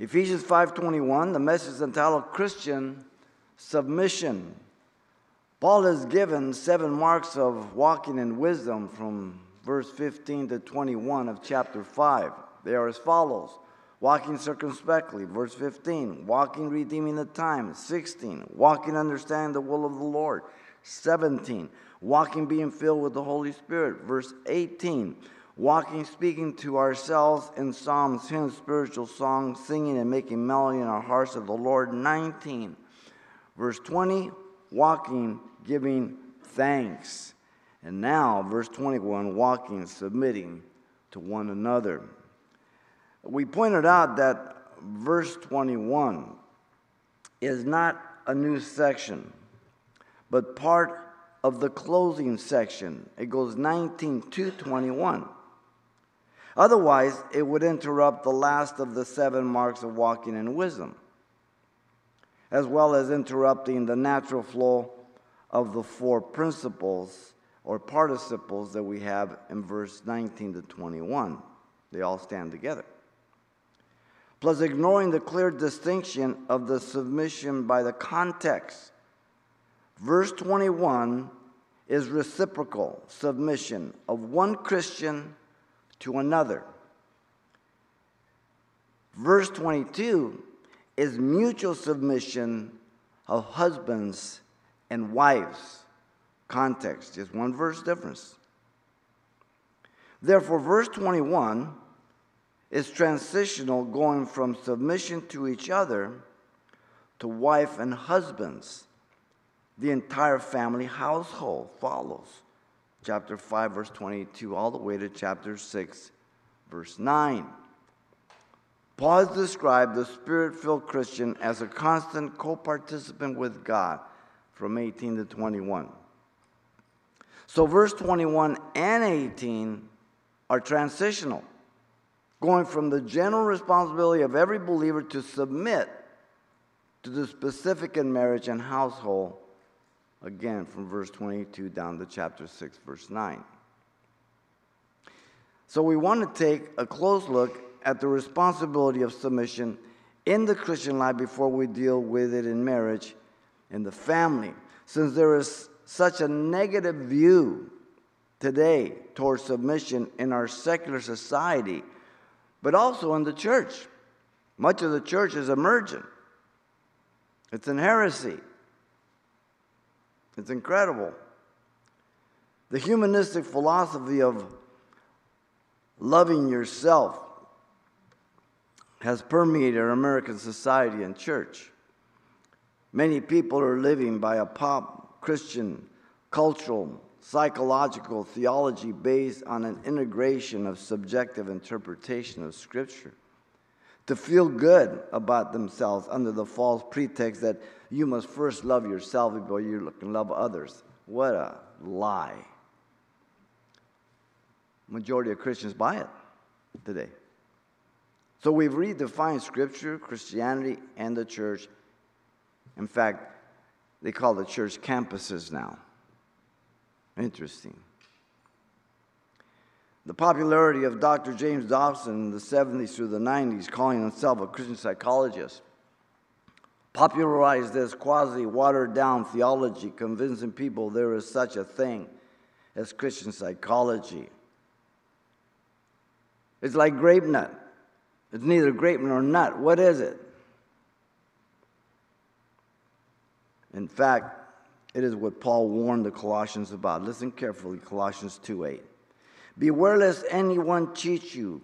Ephesians 5:21, the message entitled Christian submission. Paul has given seven marks of walking in wisdom from verse 15 to 21 of chapter 5. They are as follows. Walking circumspectly, verse 15, walking redeeming the time, 16, walking understanding the will of the Lord, 17, walking being filled with the Holy Spirit, verse 18, walking speaking to ourselves in psalms, hymns, spiritual songs, singing and making melody in our hearts of the Lord, 19, verse 20, walking giving thanks. And now, verse 21, walking, submitting to one another. We pointed out that verse 21 is not a new section, but part of the closing section. It goes 19 to 21. Otherwise, it would interrupt the last of the seven marks of walking in wisdom, as well as interrupting the natural flow of the four principles or participles that we have in verse 19 to 21. They all stand together plus ignoring the clear distinction of the submission by the context. Verse 21 is reciprocal submission of one Christian to another. Verse 22 is mutual submission of husbands and wives. Context, just one verse difference. Therefore, verse 21 is transitional, going from submission to each other to wife and husbands. The entire family household follows. Chapter 5, verse 22, all the way to chapter 6, verse 9. Paul has described the spirit filled Christian as a constant co participant with God from 18 to 21. So, verse 21 and 18 are transitional going from the general responsibility of every believer to submit to the specific in marriage and household, again from verse 22 down to chapter 6, verse 9. So we want to take a close look at the responsibility of submission in the Christian life before we deal with it in marriage, in the family. Since there is such a negative view today towards submission in our secular society, but also in the church. Much of the church is emergent, it's an heresy. It's incredible. The humanistic philosophy of loving yourself has permeated American society and church. Many people are living by a pop Christian cultural psychological theology based on an integration of subjective interpretation of Scripture. To feel good about themselves under the false pretext that you must first love yourself before you can love others. What a lie. Majority of Christians buy it today. So we've redefined Scripture, Christianity, and the church. In fact, they call the church campuses now. Interesting. The popularity of Dr. James Dobson in the 70s through the 90s, calling himself a Christian psychologist, popularized this quasi watered down theology, convincing people there is such a thing as Christian psychology. It's like grape nut. It's neither grape nor nut. What is it? In fact, it is what Paul warned the Colossians about. Listen carefully, Colossians 2 8. Beware lest anyone cheat you,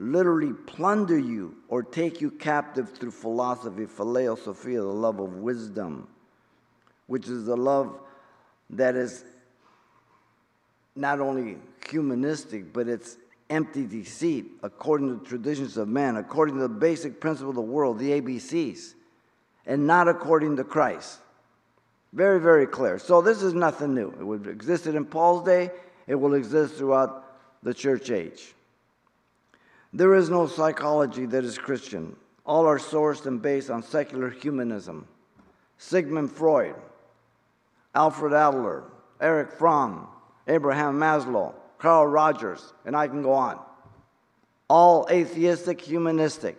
literally plunder you, or take you captive through philosophy, phileo sophia, the love of wisdom, which is the love that is not only humanistic, but it's empty deceit, according to the traditions of man, according to the basic principle of the world, the ABCs, and not according to Christ. Very, very clear. So this is nothing new. It existed in Paul's day, it will exist throughout the church age. There is no psychology that is Christian. All are sourced and based on secular humanism. Sigmund Freud, Alfred Adler, Erich Fromm, Abraham Maslow, Carl Rogers, and I can go on. All atheistic, humanistic.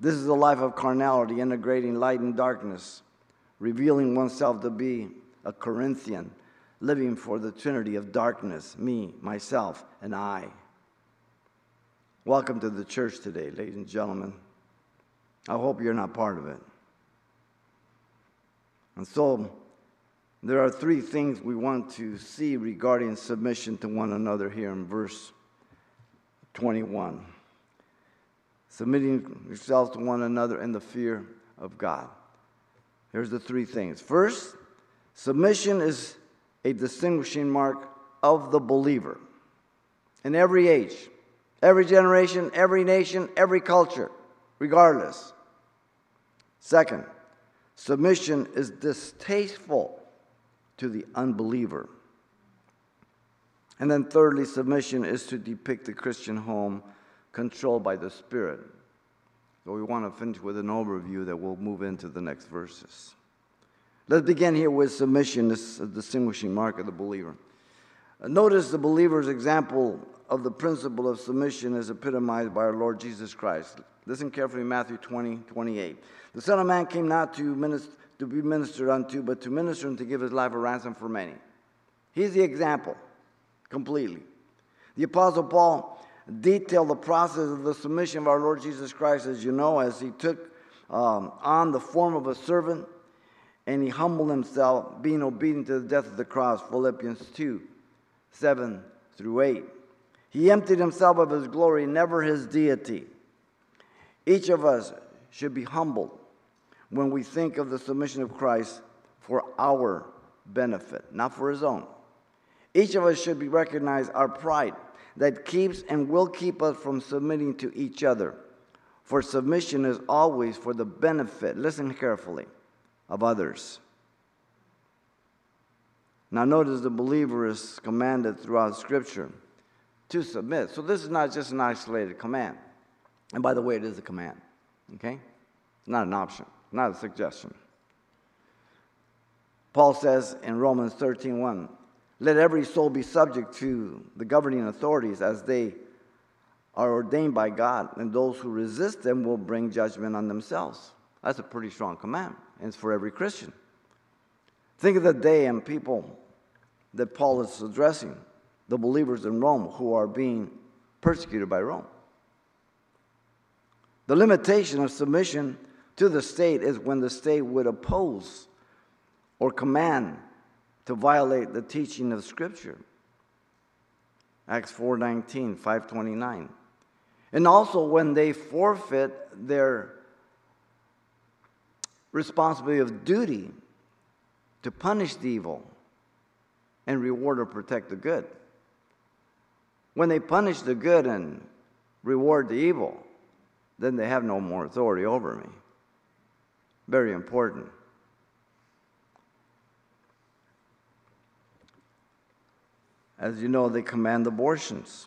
This is a life of carnality, integrating light and darkness, revealing oneself to be a Corinthian, living for the trinity of darkness, me, myself, and I. Welcome to the church today, ladies and gentlemen. I hope you're not part of it. And so, there are three things we want to see regarding submission to one another here in verse 21. Submitting yourselves to one another in the fear of God. Here's the three things. First, submission is a distinguishing mark of the believer in every age, every generation, every nation, every culture, regardless. Second, submission is distasteful to the unbeliever. And then, thirdly, submission is to depict the Christian home controlled by the Spirit. So, we want to finish with an overview that we'll move into the next verses. Let's begin here with submission, this distinguishing mark of the believer. Uh, notice the believer's example of the principle of submission is epitomized by our Lord Jesus Christ. Listen carefully, Matthew 20, 28. The Son of Man came not to, minister, to be ministered unto, but to minister and to give his life a ransom for many. He's the example, completely. The Apostle Paul detailed the process of the submission of our Lord Jesus Christ, as you know, as he took um, on the form of a servant and he humbled himself, being obedient to the death of the cross. Philippians 2 7 through 8. He emptied himself of his glory, never his deity. Each of us should be humbled when we think of the submission of Christ for our benefit, not for his own. Each of us should be recognize our pride that keeps and will keep us from submitting to each other. For submission is always for the benefit, listen carefully, of others. Now, notice the believer is commanded throughout Scripture to submit. So, this is not just an isolated command. And by the way, it is a command, okay? It's not an option, not a suggestion. Paul says in Romans 13 1, let every soul be subject to the governing authorities as they are ordained by God, and those who resist them will bring judgment on themselves. That's a pretty strong command and it's for every Christian. Think of the day and people that Paul is addressing, the believers in Rome who are being persecuted by Rome. The limitation of submission to the state is when the state would oppose or command to violate the teaching of Scripture. Acts 4:19, 529. And also when they forfeit their responsibility of duty to punish the evil and reward or protect the good. When they punish the good and reward the evil, then they have no more authority over me. Very important. As you know, they command abortions.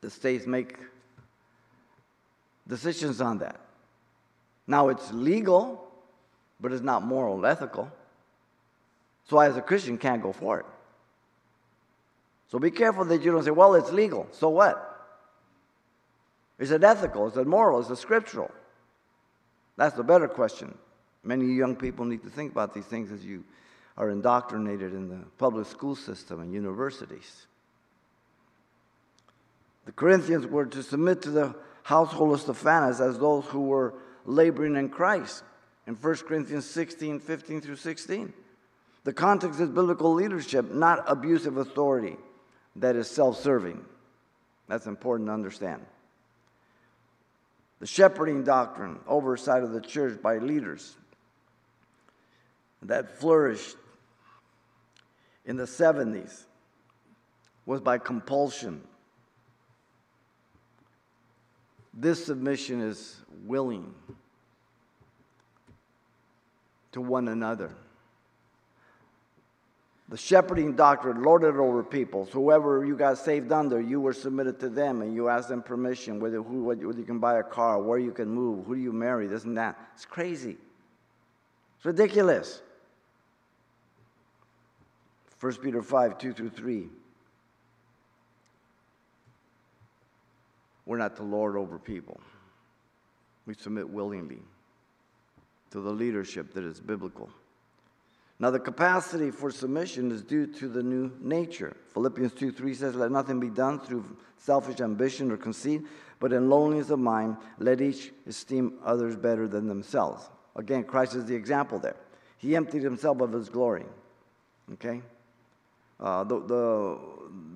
The states make decisions on that. Now, it's legal, but it's not moral, and ethical. So, I, as a Christian, can't go for it. So, be careful that you don't say, well, it's legal. So what? Is it ethical? Is it moral? Is it scriptural? That's the better question. Many young people need to think about these things as you are indoctrinated in the public school system and universities. The Corinthians were to submit to the household of Stephanas as those who were laboring in Christ in 1 Corinthians 16 15 through 16. The context is biblical leadership, not abusive authority that is self serving. That's important to understand. The shepherding doctrine, oversight of the church by leaders, that flourished in the 70s was by compulsion. This submission is willing to one another. The shepherding doctrine lorded over people. So whoever you got saved under, you were submitted to them and you asked them permission whether, who, whether you can buy a car, where you can move, who do you marry, this and that. It's crazy. It's ridiculous. 1 Peter 5 2 through 3. We're not to lord over people. We submit willingly to the leadership that is biblical. Now, the capacity for submission is due to the new nature. Philippians 2 3 says, Let nothing be done through selfish ambition or conceit, but in lowliness of mind, let each esteem others better than themselves. Again, Christ is the example there. He emptied himself of his glory. Okay? Uh, the, the,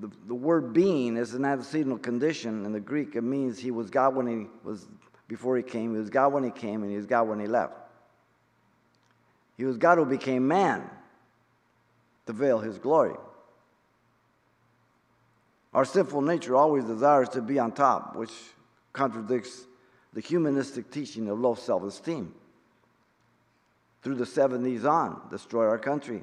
the, the, word being is an antecedent condition in the Greek. It means he was God when he was before he came, he was God when he came, and he was God when he left. He was God who became man to veil his glory. Our sinful nature always desires to be on top, which contradicts the humanistic teaching of low self esteem. Through the 70s on, destroy our country.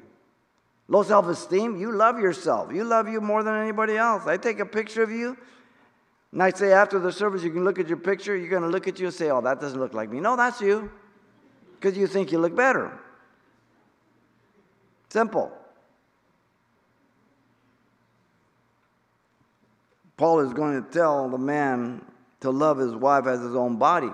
Low self esteem, you love yourself. You love you more than anybody else. I take a picture of you, and I say after the service, you can look at your picture. You're going to look at you and say, Oh, that doesn't look like me. No, that's you, because you think you look better. Simple. Paul is going to tell the man to love his wife as his own body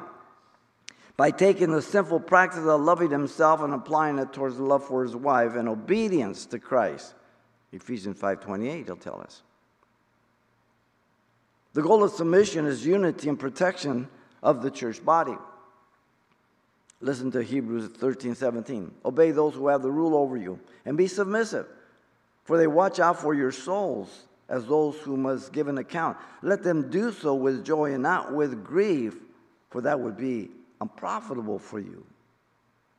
by taking the simple practice of loving himself and applying it towards love for his wife and obedience to Christ. Ephesians 5:28 he'll tell us. The goal of submission is unity and protection of the church body. Listen to Hebrews 13, 17. Obey those who have the rule over you and be submissive, for they watch out for your souls as those who must give an account. Let them do so with joy and not with grief, for that would be unprofitable for you.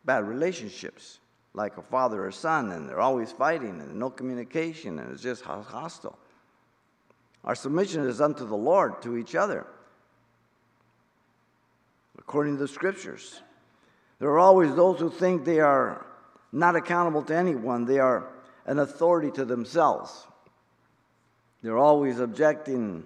Bad relationships, like a father or son, and they're always fighting and no communication, and it's just hostile. Our submission is unto the Lord, to each other, according to the scriptures. There are always those who think they are not accountable to anyone, they are an authority to themselves. They're always objecting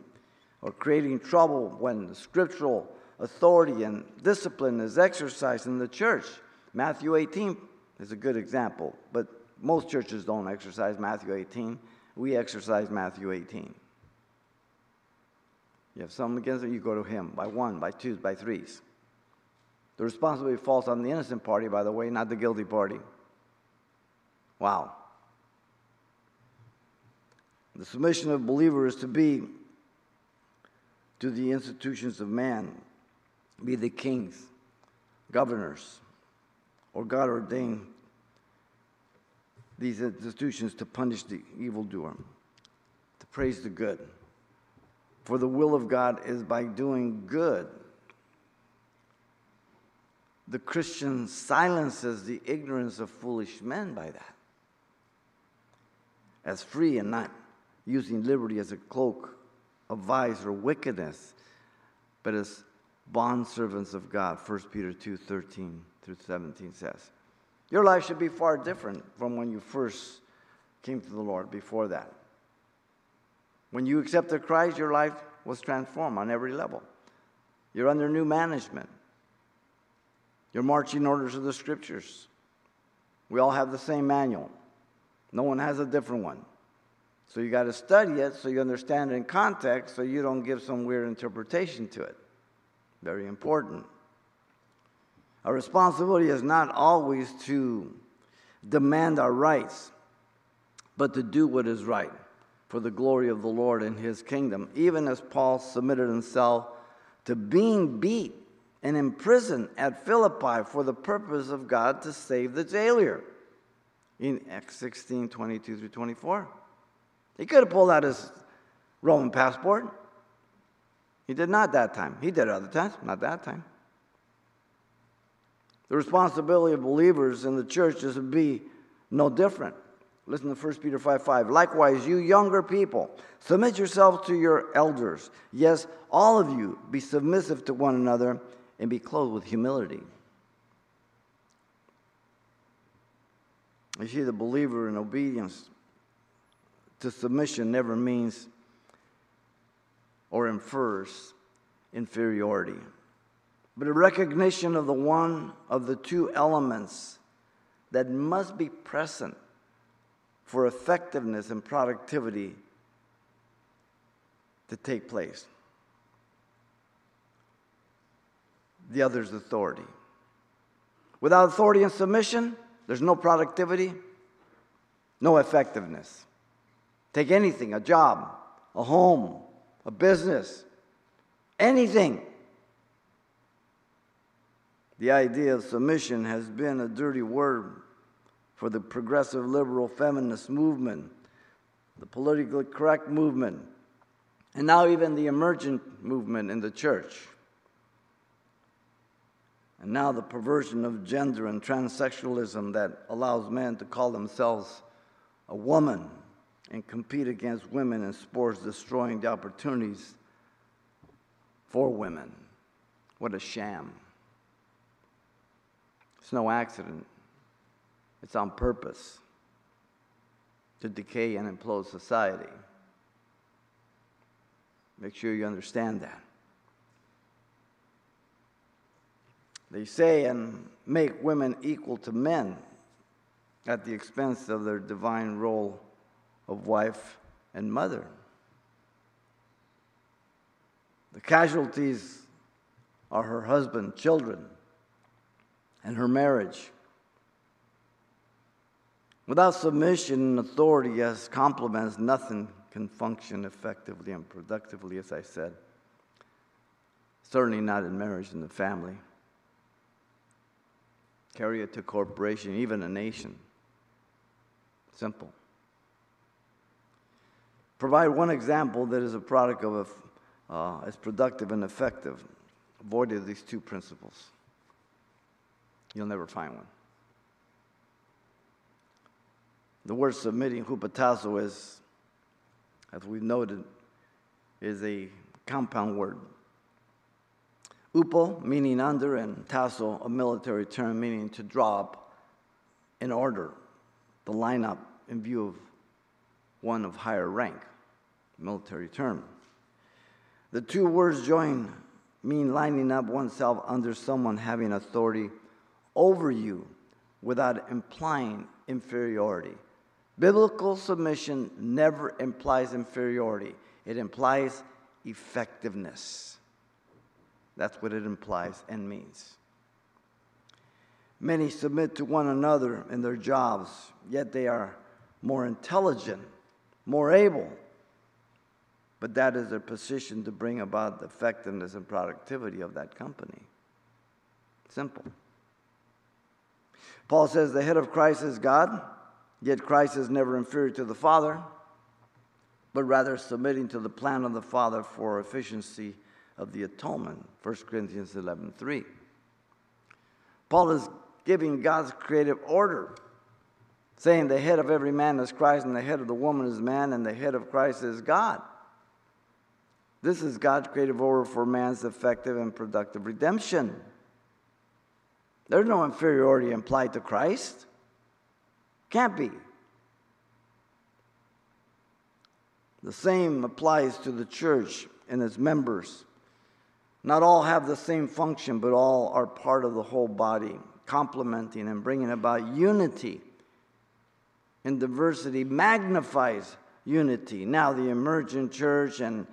or creating trouble when the scriptural authority and discipline is exercised in the church. Matthew 18 is a good example, but most churches don't exercise Matthew 18. We exercise Matthew 18. You have something against it, you go to him by one, by twos, by threes. The responsibility falls on the innocent party, by the way, not the guilty party. Wow. The submission of believers to be to the institutions of man, be the kings, governors, or God ordained these institutions to punish the evildoer, to praise the good. For the will of God is by doing good the Christian silences the ignorance of foolish men by that. As free and not using liberty as a cloak of vice or wickedness, but as bondservants of God, 1 Peter 2 13 through 17 says. Your life should be far different from when you first came to the Lord before that. When you accepted Christ, your life was transformed on every level. You're under new management your marching orders of the scriptures. We all have the same manual, no one has a different one. So you got to study it so you understand it in context so you don't give some weird interpretation to it. Very important. Our responsibility is not always to demand our rights, but to do what is right for the glory of the Lord and his kingdom, even as Paul submitted himself to being beat and imprisoned at Philippi for the purpose of God to save the jailer. In Acts 16 22 through 24. He could have pulled out his Roman passport. He did not that time. He did other times, not that time. The responsibility of believers in the church is to be no different. Listen to 1 Peter 5 5. Likewise, you younger people, submit yourselves to your elders. Yes, all of you be submissive to one another and be clothed with humility. You see, the believer in obedience to submission never means or infers inferiority, but a recognition of the one of the two elements that must be present for effectiveness and productivity to take place. the other's authority. Without authority and submission, there's no productivity, no effectiveness. Take anything a job, a home, a business, anything. The idea of submission has been a dirty word for the progressive liberal feminist movement, the politically correct movement, and now even the emergent movement in the church. And now the perversion of gender and transsexualism that allows men to call themselves a woman and compete against women in sports, destroying the opportunities for women. What a sham. It's no accident, it's on purpose to decay and implode society. Make sure you understand that. They say and make women equal to men at the expense of their divine role of wife and mother. The casualties are her husband, children, and her marriage. Without submission and authority as complements, nothing can function effectively and productively, as I said. Certainly not in marriage and the family. Carry it to corporation, even a nation. Simple. Provide one example that is a product of uh, as productive and effective. Avoid these two principles. You'll never find one. The word submitting, hupotasso, is, as we've noted, is a compound word. Upo, meaning under, and tasso, a military term meaning to drop in order, the lineup in view of one of higher rank, military term. The two words join mean lining up oneself under someone having authority over you without implying inferiority. Biblical submission never implies inferiority, it implies effectiveness. That's what it implies and means. Many submit to one another in their jobs, yet they are more intelligent, more able. But that is their position to bring about the effectiveness and productivity of that company. Simple. Paul says the head of Christ is God, yet Christ is never inferior to the Father, but rather submitting to the plan of the Father for efficiency of the atonement. 1 Corinthians 11 3. Paul is giving God's creative order, saying the head of every man is Christ, and the head of the woman is man, and the head of Christ is God. This is God's creative order for man's effective and productive redemption. There's no inferiority implied to Christ. Can't be. The same applies to the church and its members. Not all have the same function, but all are part of the whole body, complementing and bringing about unity. And diversity magnifies unity. Now, the emergent church and,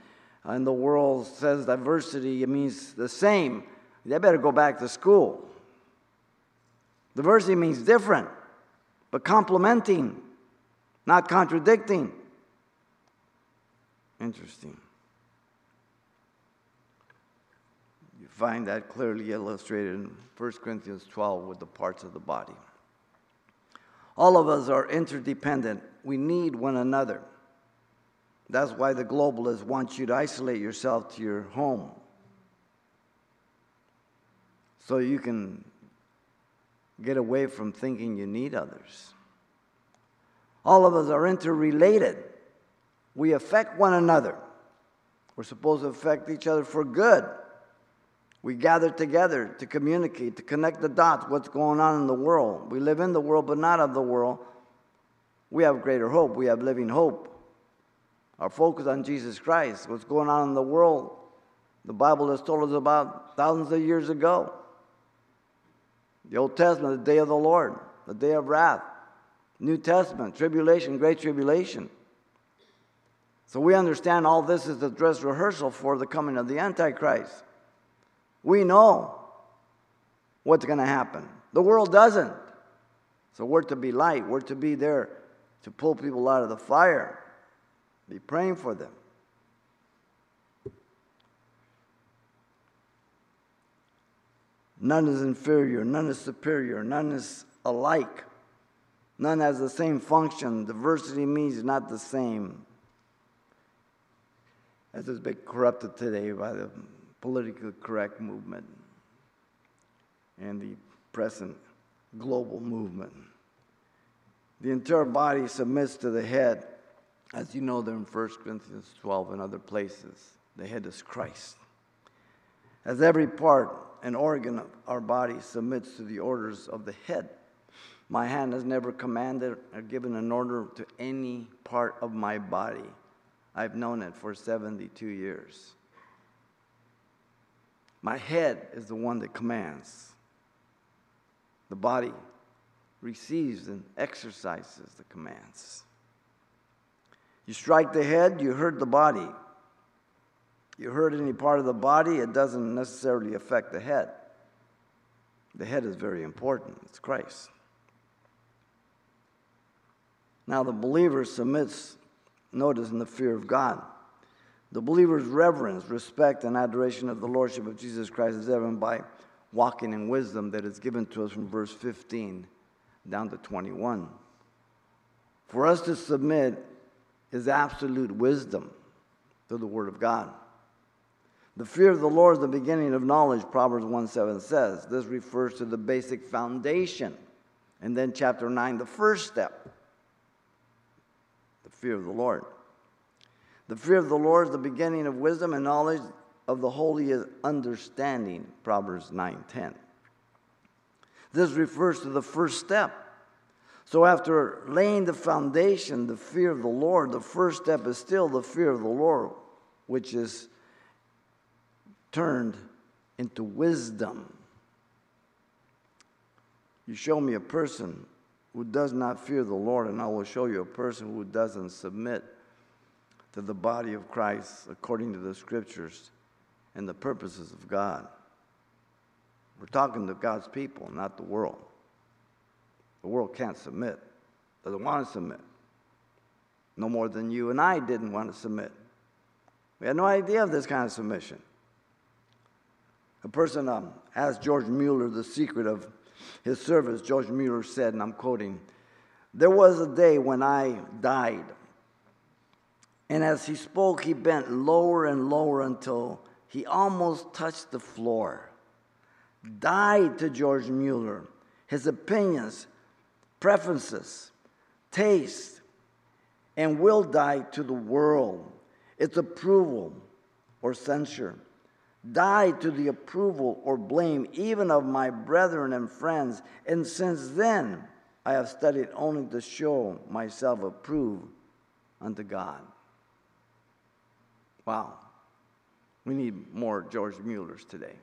and the world says diversity it means the same. They better go back to school. Diversity means different, but complementing, not contradicting. Interesting. You find that clearly illustrated in 1 Corinthians 12 with the parts of the body. All of us are interdependent. We need one another. That's why the globalists want you to isolate yourself to your home so you can get away from thinking you need others. All of us are interrelated. We affect one another. We're supposed to affect each other for good. We gather together to communicate, to connect the dots, what's going on in the world. We live in the world, but not of the world. We have greater hope. We have living hope. Our focus on Jesus Christ, what's going on in the world. The Bible has told us about thousands of years ago. The Old Testament, the day of the Lord, the day of wrath. New Testament, tribulation, great tribulation. So we understand all this is the dress rehearsal for the coming of the Antichrist. We know what's going to happen. The world doesn't. So we're to be light, we're to be there to pull people out of the fire, be praying for them. None is inferior, none is superior, none is alike. None has the same function. Diversity means not the same. As has been corrupted today by the politically correct movement and the present global movement. The entire body submits to the head, as you know there in 1 Corinthians 12 and other places. The head is Christ. As every part and organ of our body submits to the orders of the head, my hand has never commanded or given an order to any part of my body. I've known it for 72 years. My head is the one that commands. The body receives and exercises the commands. You strike the head, you hurt the body. You hurt any part of the body, it doesn't necessarily affect the head. The head is very important, it's Christ. Now, the believer submits, notice, in the fear of God. The believer's reverence, respect, and adoration of the Lordship of Jesus Christ is evident by walking in wisdom that is given to us from verse 15 down to 21. For us to submit is absolute wisdom to the Word of God. The fear of the Lord is the beginning of knowledge, Proverbs 1 7 says. This refers to the basic foundation. And then, chapter 9, the first step the fear of the Lord. The fear of the Lord is the beginning of wisdom and knowledge of the holy is understanding, Proverbs 9:10. This refers to the first step. So after laying the foundation, the fear of the Lord, the first step is still the fear of the Lord, which is turned into wisdom. You show me a person who does not fear the Lord, and I will show you a person who doesn't submit to the body of Christ according to the scriptures and the purposes of God. We're talking to God's people, not the world. The world can't submit, doesn't want to submit. No more than you and I didn't want to submit. We had no idea of this kind of submission. A person um, asked George Mueller the secret of his service. George Mueller said, and I'm quoting, There was a day when I died. And as he spoke, he bent lower and lower until he almost touched the floor. Died to George Mueller. His opinions, preferences, taste, and will die to the world, its approval or censure. Die to the approval or blame even of my brethren and friends. And since then, I have studied only to show myself approved unto God. Wow. We need more George Muellers today.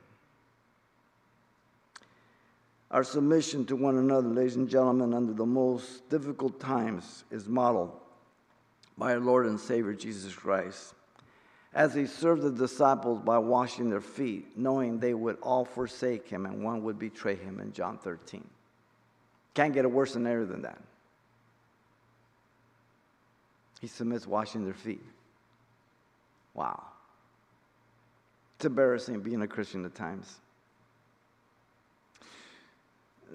Our submission to one another, ladies and gentlemen, under the most difficult times is modeled by our Lord and Savior Jesus Christ. As he served the disciples by washing their feet, knowing they would all forsake him and one would betray him in John 13. Can't get a worse scenario than that. He submits washing their feet. Wow. It's embarrassing being a Christian at times.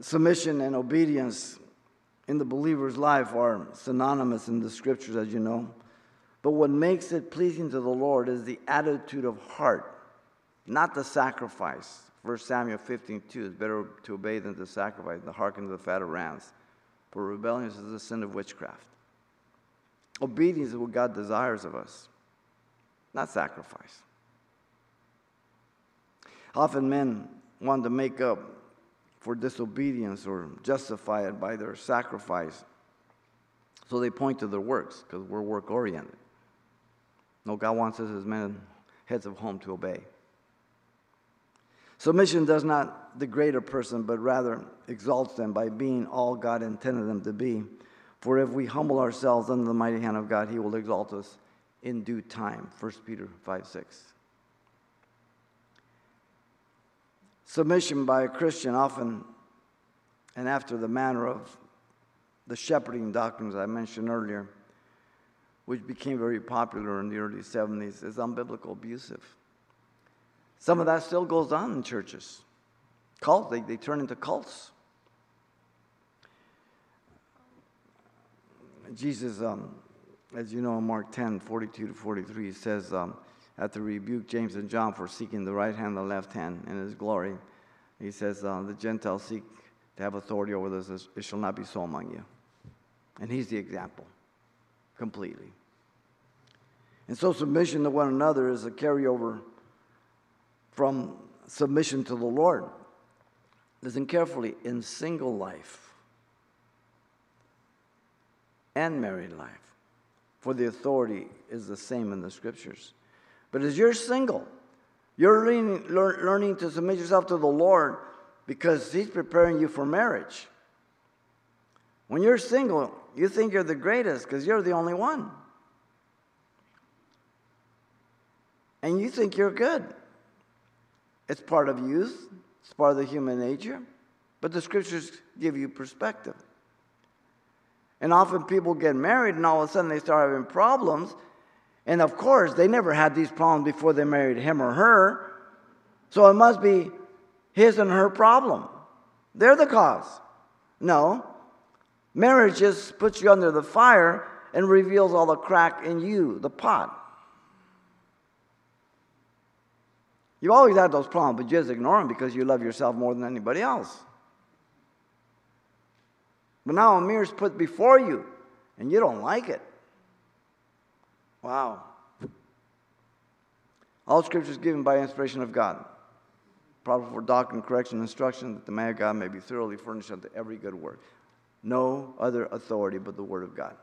Submission and obedience in the believer's life are synonymous in the scriptures, as you know. But what makes it pleasing to the Lord is the attitude of heart, not the sacrifice. 1 Samuel 15 2 is better to obey than to sacrifice, to hearken to the fat of rams. For rebellion is the sin of witchcraft. Obedience is what God desires of us, not sacrifice. Often men want to make up for disobedience or justify it by their sacrifice. So they point to their works because we're work oriented. No, God wants us as men, heads of home, to obey. Submission does not degrade a person, but rather exalts them by being all God intended them to be. For if we humble ourselves under the mighty hand of God, He will exalt us in due time. 1 Peter 5 6. Submission by a Christian often and after the manner of the shepherding doctrines I mentioned earlier, which became very popular in the early 70s, is unbiblical, abusive. Some of that still goes on in churches. Cults, they, they turn into cults. Jesus, um, as you know, in Mark 10 42 to 43, he says, um, after rebuke James and John for seeking the right hand and the left hand in his glory, he says, uh, The Gentiles seek to have authority over this, it shall not be so among you. And he's the example, completely. And so, submission to one another is a carryover from submission to the Lord. Listen carefully in single life and married life, for the authority is the same in the scriptures. But as you're single, you're learning, learning to submit yourself to the Lord because He's preparing you for marriage. When you're single, you think you're the greatest because you're the only one. And you think you're good. It's part of youth, it's part of the human nature, but the scriptures give you perspective. And often people get married and all of a sudden they start having problems. And of course, they never had these problems before they married him or her. So it must be his and her problem. They're the cause. No. Marriage just puts you under the fire and reveals all the crack in you, the pot. You've always had those problems, but just ignore them because you love yourself more than anybody else. But now a mirror is put before you, and you don't like it. Wow. All scripture is given by inspiration of God, proper for doctrine, correction, instruction, that the man of God may be thoroughly furnished unto every good work. No other authority but the Word of God.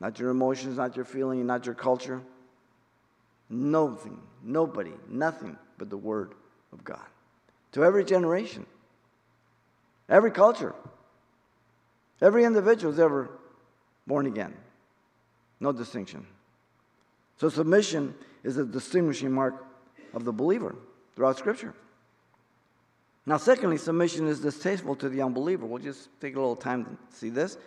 Not your emotions, not your feeling, not your culture. Nothing, nobody, nothing but the Word of God. To every generation, every culture, every individual is ever born again. No distinction. So submission is a distinguishing mark of the believer throughout Scripture. Now, secondly, submission is distasteful to the unbeliever. We'll just take a little time to see this.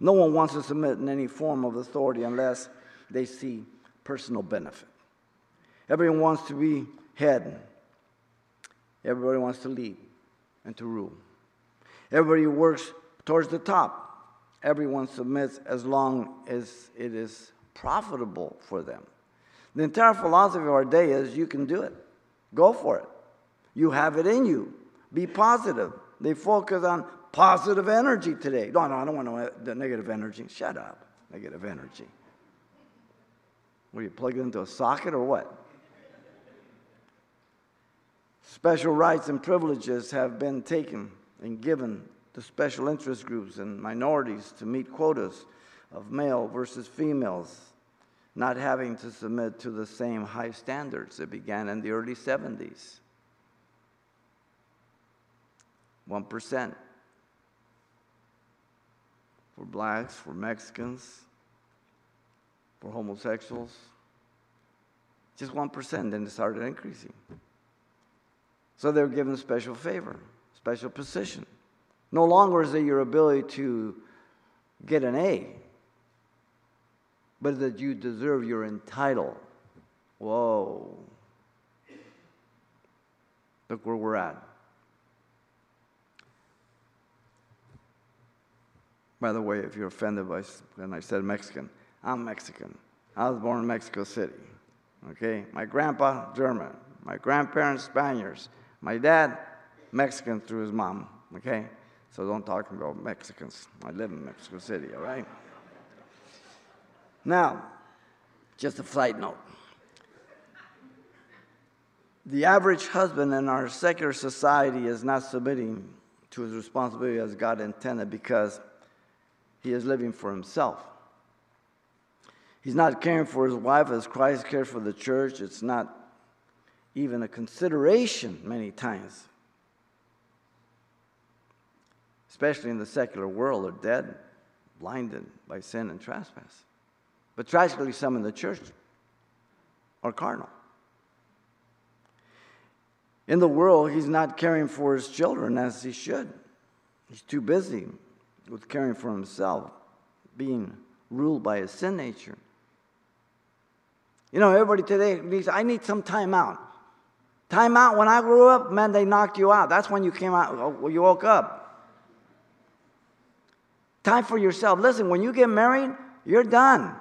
No one wants to submit in any form of authority unless they see personal benefit. Everyone wants to be head. Everybody wants to lead and to rule. Everybody works towards the top. Everyone submits as long as it is profitable for them. The entire philosophy of our day is you can do it. Go for it. You have it in you. Be positive. They focus on positive energy today. No, no, I don't want the negative energy. Shut up. Negative energy. Were you plugged into a socket or what? Special rights and privileges have been taken and given to special interest groups and minorities to meet quotas of male versus females, not having to submit to the same high standards that began in the early 70s. 1% for blacks, for Mexicans, for homosexuals. Just 1%, then it started increasing. So they were given special favor, special position. No longer is it your ability to get an A, but that you deserve, you're entitled. Whoa. Look where we're at. By the way, if you're offended by when I said Mexican, I'm Mexican. I was born in Mexico City. Okay? My grandpa, German. My grandparents, Spaniards. My dad, Mexican through his mom, okay? So don't talk about Mexicans. I live in Mexico City, all right? Now, just a side note. The average husband in our secular society is not submitting to his responsibility as God intended because he is living for himself. He's not caring for his wife as Christ cared for the church. It's not even a consideration many times. Especially in the secular world, are dead, blinded by sin and trespass. But tragically, some in the church are carnal. In the world, he's not caring for his children as he should. He's too busy with caring for himself, being ruled by his sin nature. You know, everybody today needs, I need some time out. Time out. When I grew up, man, they knocked you out. That's when you came out, when you woke up. Time for yourself. Listen, when you get married, you're done.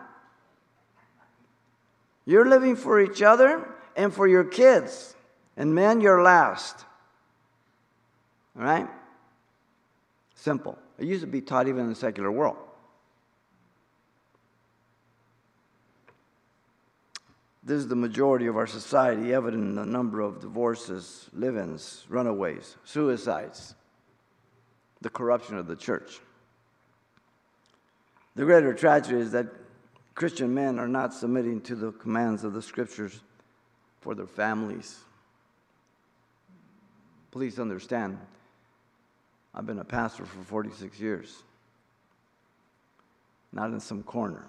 You're living for each other and for your kids. And men, you're last. All right? Simple. It used to be taught even in the secular world. This is the majority of our society, evident in the number of divorces, live ins, runaways, suicides, the corruption of the church. The greater tragedy is that Christian men are not submitting to the commands of the scriptures for their families. Please understand, I've been a pastor for 46 years, not in some corner.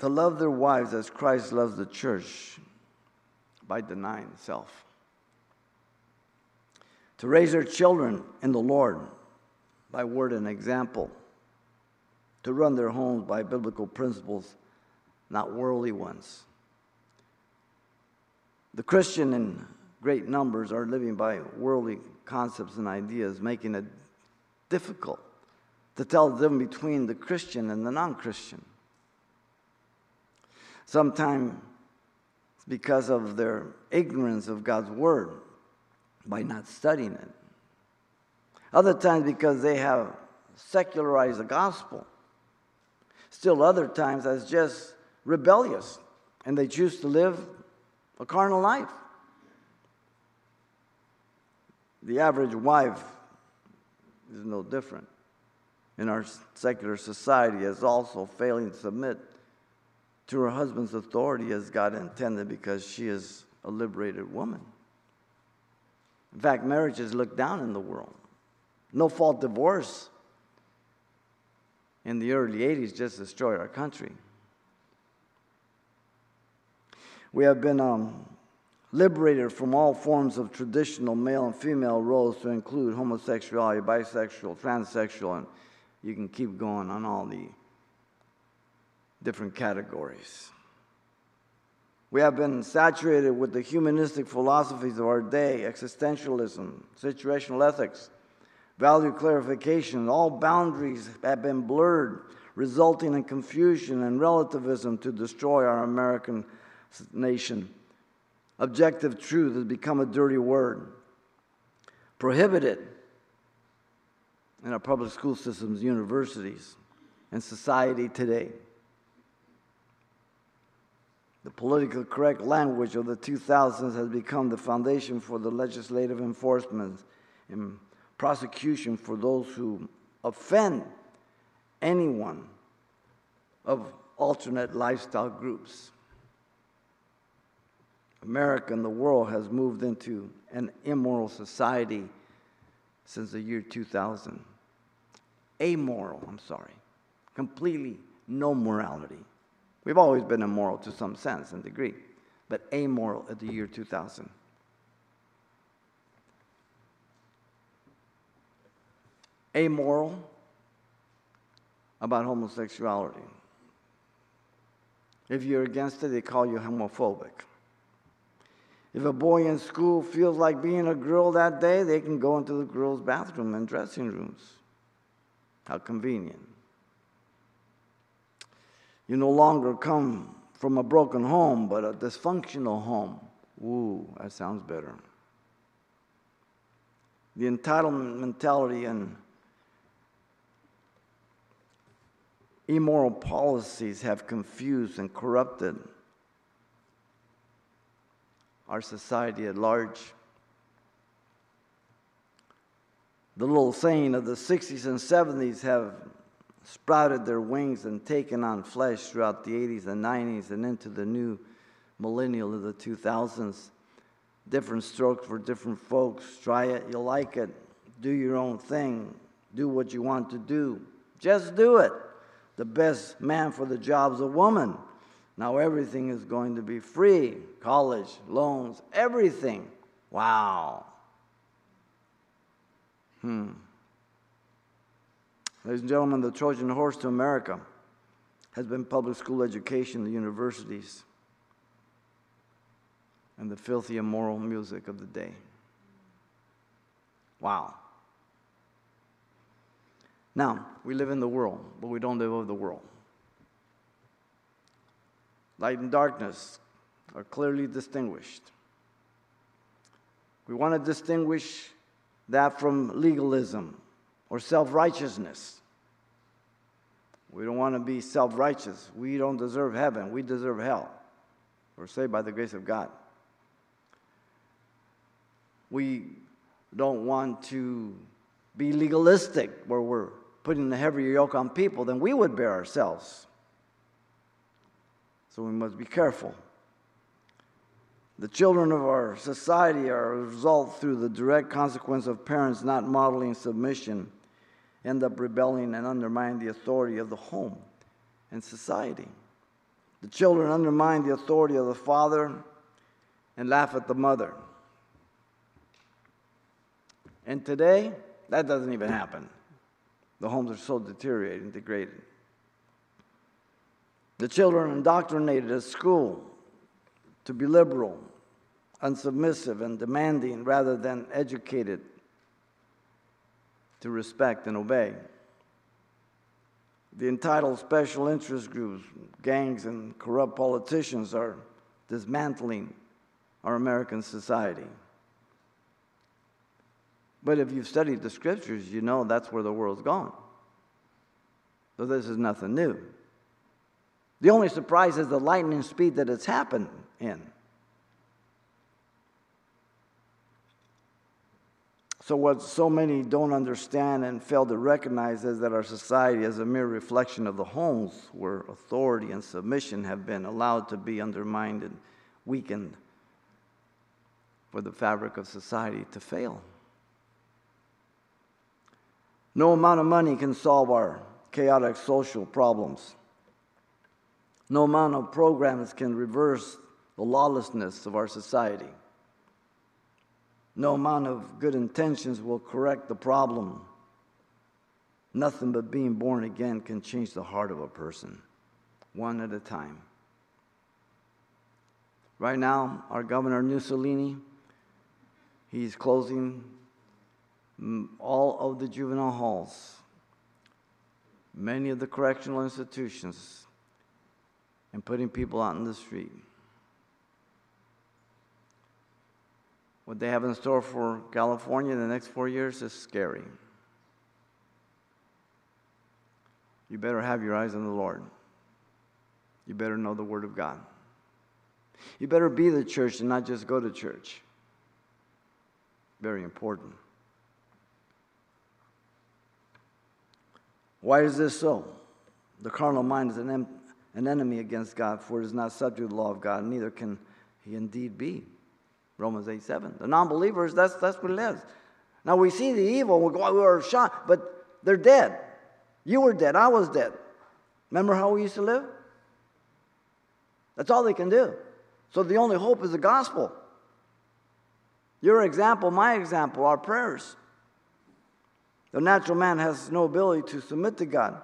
To love their wives as Christ loves the church by denying self to raise their children in the Lord by word and example, to run their homes by biblical principles, not worldly ones. The Christian in great numbers are living by worldly concepts and ideas, making it difficult to tell the difference between the Christian and the non Christian. Sometimes because of their ignorance of God's word by not studying it. Other times because they have secularized the gospel. Still, other times as just rebellious and they choose to live a carnal life. The average wife is no different in our secular society is also failing to submit to her husband's authority as God intended because she is a liberated woman. In fact, marriage is looked down in the world. No fault divorce in the early 80s just destroyed our country. We have been um, liberated from all forms of traditional male and female roles to include homosexuality, bisexual, transsexual, and you can keep going on all the different categories. We have been saturated with the humanistic philosophies of our day existentialism, situational ethics, value clarification. All boundaries have been blurred, resulting in confusion and relativism to destroy our American nation. Objective truth has become a dirty word, prohibited in our public school systems, universities, and society today. The politically correct language of the 2000s has become the foundation for the legislative enforcement and prosecution for those who offend anyone of alternate lifestyle groups. America and the world has moved into an immoral society since the year 2000. Amoral, I'm sorry. Completely no morality. We've always been immoral to some sense and degree, but amoral at the year 2000. Amoral about homosexuality. If you're against it, they call you homophobic. If a boy in school feels like being a girl that day, they can go into the girls' bathroom and dressing rooms. How convenient. You no longer come from a broken home, but a dysfunctional home. Ooh, that sounds better. The entitlement mentality and immoral policies have confused and corrupted our society at large. The little saying of the 60s and 70s have sprouted their wings and taken on flesh throughout the 80s and 90s and into the new millennial of the 2000s. Different strokes for different folks. Try it, you'll like it. Do your own thing. Do what you want to do. Just do it. The best man for the job is a woman. Now everything is going to be free college, loans, everything. Wow. Hmm. Ladies and gentlemen, the Trojan horse to America has been public school education, the universities, and the filthy, immoral music of the day. Wow. Now, we live in the world, but we don't live of the world. Light and darkness are clearly distinguished. We want to distinguish that from legalism or self righteousness. We don't want to be self righteous. We don't deserve heaven, we deserve hell. We're saved by the grace of God. We don't want to be legalistic where we're putting a heavier yoke on people than we would bear ourselves. So we must be careful. The children of our society are a result through the direct consequence of parents not modeling submission, end up rebelling and undermine the authority of the home and society. The children undermine the authority of the father and laugh at the mother. And today, that doesn't even happen. The homes are so deteriorated and degraded. The children are indoctrinated at school to be liberal, unsubmissive, and demanding rather than educated to respect and obey. The entitled special interest groups, gangs, and corrupt politicians are dismantling our American society. But if you've studied the scriptures, you know that's where the world's gone. So this is nothing new. The only surprise is the lightning speed that it's happened in. So, what so many don't understand and fail to recognize is that our society is a mere reflection of the homes where authority and submission have been allowed to be undermined and weakened for the fabric of society to fail. No amount of money can solve our chaotic social problems. No amount of programs can reverse the lawlessness of our society. No amount of good intentions will correct the problem. Nothing but being born again can change the heart of a person, one at a time. Right now, our governor Mussolini, he's closing all of the juvenile halls, many of the correctional institutions, and putting people out in the street. What they have in store for California in the next four years is scary. You better have your eyes on the Lord. You better know the Word of God. You better be the church and not just go to church. Very important. Why is this so? The carnal mind is an, em- an enemy against God, for it is not subject to the law of God, neither can he indeed be. Romans 8 7. The non believers, that's, that's what it is. Now we see the evil, we, go, we are shocked, but they're dead. You were dead, I was dead. Remember how we used to live? That's all they can do. So the only hope is the gospel. Your example, my example, our prayers. The natural man has no ability to submit to God.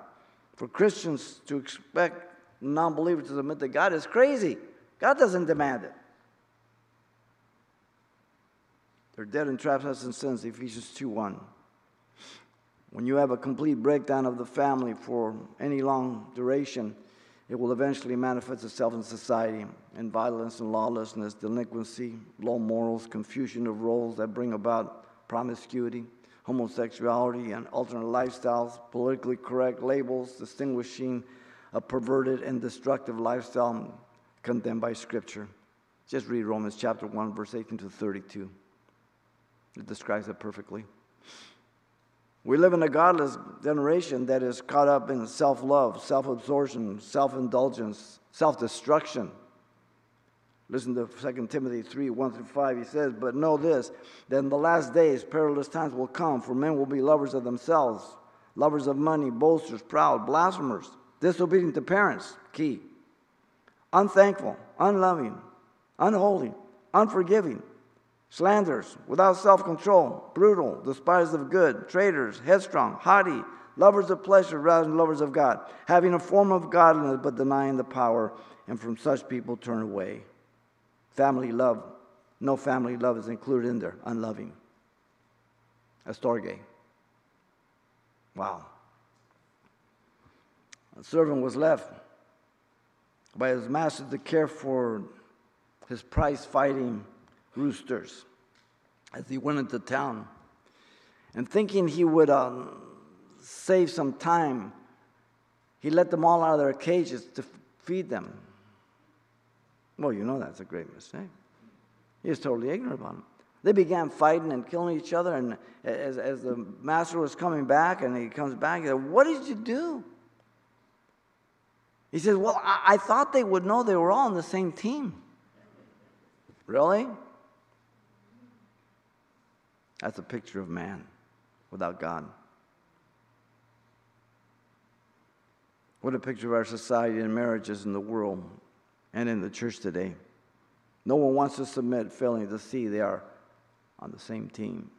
For Christians to expect non believers to submit to God is crazy. God doesn't demand it. They're dead in trespasses and sins, Ephesians 2 1. When you have a complete breakdown of the family for any long duration, it will eventually manifest itself in society in violence and lawlessness, delinquency, low morals, confusion of roles that bring about promiscuity, homosexuality, and alternate lifestyles, politically correct labels distinguishing a perverted and destructive lifestyle condemned by Scripture. Just read Romans chapter 1, verse 18 to 32. It describes it perfectly. We live in a godless generation that is caught up in self love, self absorption, self indulgence, self destruction. Listen to 2 Timothy 3 1 through 5. He says, But know this, that in the last days perilous times will come, for men will be lovers of themselves, lovers of money, boasters, proud, blasphemers, disobedient to parents, key, unthankful, unloving, unholy, unforgiving, slanderers, without self control, brutal, despisers of good, traitors, headstrong, haughty, lovers of pleasure rather than lovers of God, having a form of godliness but denying the power, and from such people turn away. Family love, no family love is included in there, unloving. Astorge. Wow. A servant was left by his master to care for his prize fighting roosters as he went into town. And thinking he would um, save some time, he let them all out of their cages to feed them. Well, you know that's a great mistake. He was totally ignorant about them. They began fighting and killing each other, and as, as the master was coming back, and he comes back, he said, What did you do? He says, Well, I, I thought they would know they were all on the same team. Really? That's a picture of man without God. What a picture of our society and marriages in the world and in the church today. No one wants to submit, failing to see they are on the same team.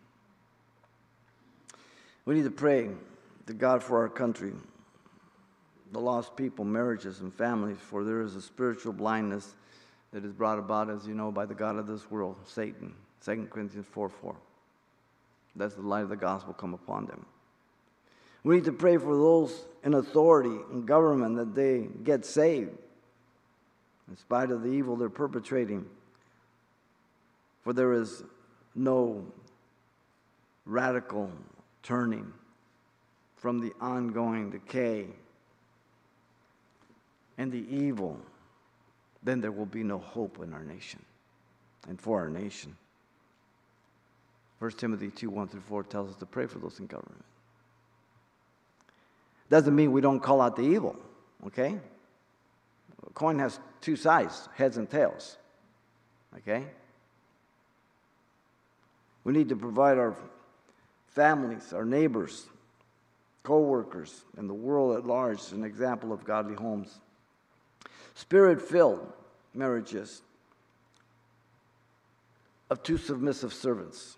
We need to pray to God for our country, the lost people, marriages, and families, for there is a spiritual blindness that is brought about, as you know, by the God of this world, Satan. 2 Corinthians 4 4. That's the light of the gospel come upon them. We need to pray for those in authority and government that they get saved in spite of the evil they're perpetrating. For there is no radical turning from the ongoing decay and the evil, then there will be no hope in our nation and for our nation. 1 Timothy 2 1 through 4 tells us to pray for those in government. Doesn't mean we don't call out the evil, okay? A coin has two sides, heads and tails, okay? We need to provide our families, our neighbors, co workers, and the world at large an example of godly homes. Spirit filled marriages of two submissive servants.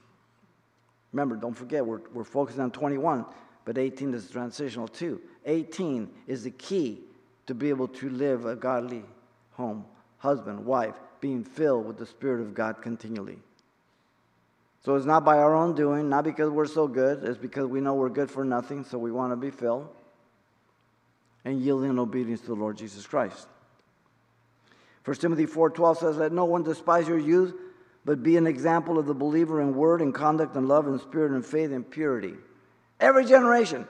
Remember, don't forget, we're, we're focusing on 21, but 18 is transitional too. 18 is the key to be able to live a godly home, husband, wife, being filled with the Spirit of God continually. So it's not by our own doing, not because we're so good, it's because we know we're good for nothing, so we want to be filled. And yielding in obedience to the Lord Jesus Christ. 1 Timothy 4:12 says, Let no one despise your youth, but be an example of the believer in word and conduct and love and spirit and faith and purity. Every generation.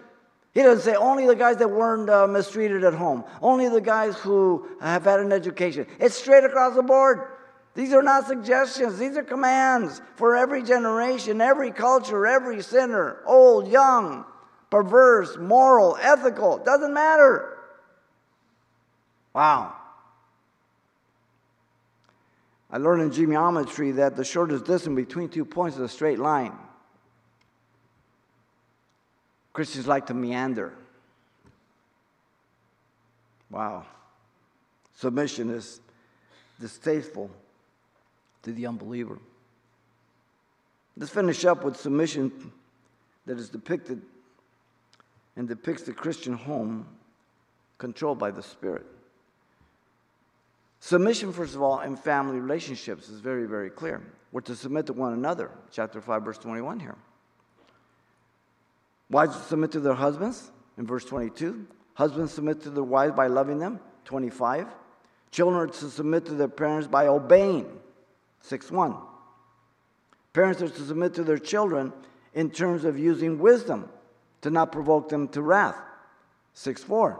He doesn't say only the guys that weren't uh, mistreated at home, only the guys who have had an education. It's straight across the board. These are not suggestions, these are commands for every generation, every culture, every sinner, old, young, perverse, moral, ethical, doesn't matter. Wow. I learned in geometry that the shortest distance between two points is a straight line. Christians like to meander. Wow. Submission is distasteful to the unbeliever. Let's finish up with submission that is depicted and depicts the Christian home controlled by the Spirit. Submission, first of all, in family relationships is very, very clear. We're to submit to one another, chapter 5, verse 21 here. Wives submit to their husbands, in verse 22. Husbands submit to their wives by loving them, 25. Children are to submit to their parents by obeying, 6 1. Parents are to submit to their children in terms of using wisdom to not provoke them to wrath, 6 4.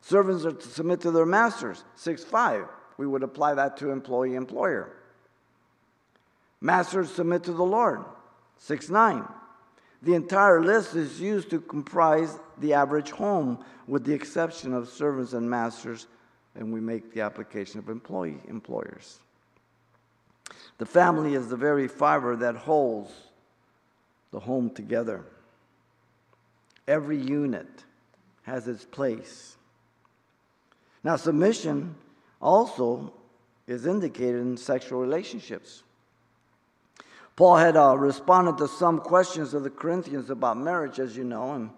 Servants are to submit to their masters. 6 5. We would apply that to employee employer. Masters submit to the Lord. 6 9. The entire list is used to comprise the average home, with the exception of servants and masters, and we make the application of employee employers. The family is the very fiber that holds the home together. Every unit has its place now, submission also is indicated in sexual relationships. Paul had uh, responded to some questions of the Corinthians about marriage, as you know, in,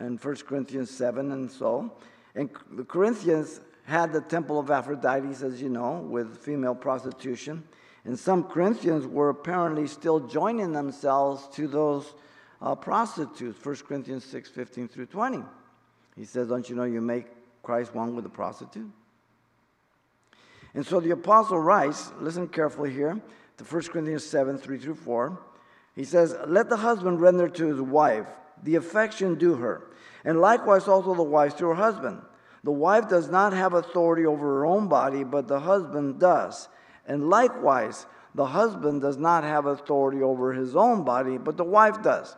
in 1 Corinthians 7 and so. And the Corinthians had the temple of Aphrodite, as you know, with female prostitution. And some Corinthians were apparently still joining themselves to those uh, prostitutes, 1 Corinthians 6 15 through 20. He says, Don't you know you make Christ one with a prostitute? And so the apostle writes, listen carefully here, to 1 Corinthians 7 3 through 4. He says, Let the husband render to his wife the affection due her, and likewise also the wife to her husband. The wife does not have authority over her own body, but the husband does. And likewise, the husband does not have authority over his own body, but the wife does.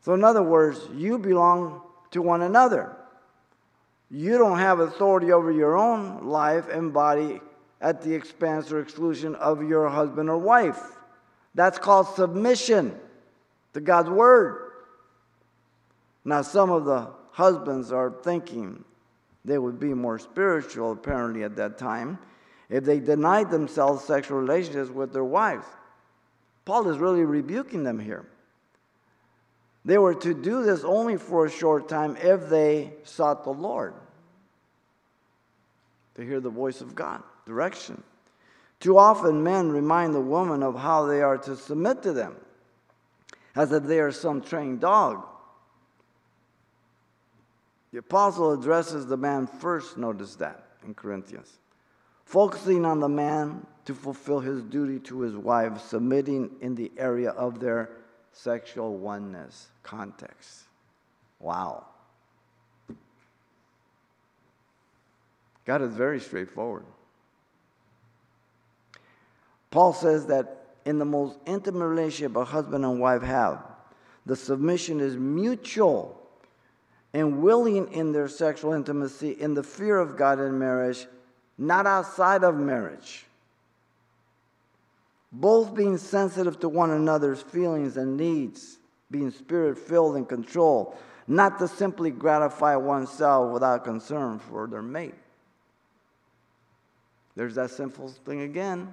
So, in other words, you belong to one another. You don't have authority over your own life and body at the expense or exclusion of your husband or wife. That's called submission to God's word. Now, some of the husbands are thinking they would be more spiritual, apparently, at that time, if they denied themselves sexual relationships with their wives. Paul is really rebuking them here. They were to do this only for a short time if they sought the Lord to hear the voice of God, direction. Too often, men remind the woman of how they are to submit to them, as if they are some trained dog. The apostle addresses the man first, notice that in Corinthians, focusing on the man to fulfill his duty to his wife, submitting in the area of their sexual oneness context. Wow. God is very straightforward. Paul says that in the most intimate relationship a husband and wife have, the submission is mutual and willing in their sexual intimacy in the fear of God in marriage, not outside of marriage. Both being sensitive to one another's feelings and needs, being spirit filled and controlled, not to simply gratify oneself without concern for their mate. There's that sinful thing again.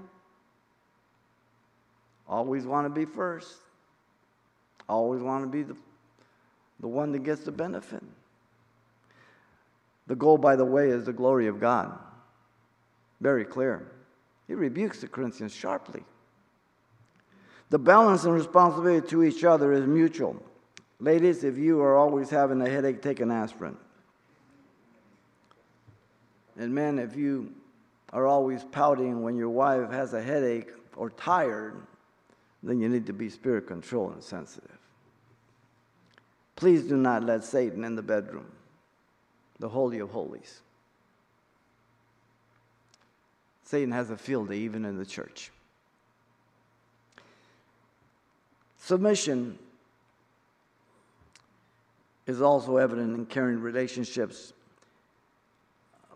Always want to be first. Always want to be the, the one that gets the benefit. The goal, by the way, is the glory of God. Very clear. He rebukes the Corinthians sharply. The balance and responsibility to each other is mutual. Ladies, if you are always having a headache, take an aspirin. And men, if you are always pouting when your wife has a headache or tired, then you need to be spirit controlled and sensitive. Please do not let Satan in the bedroom, the Holy of Holies. Satan has a field day even in the church. Submission is also evident in caring relationships.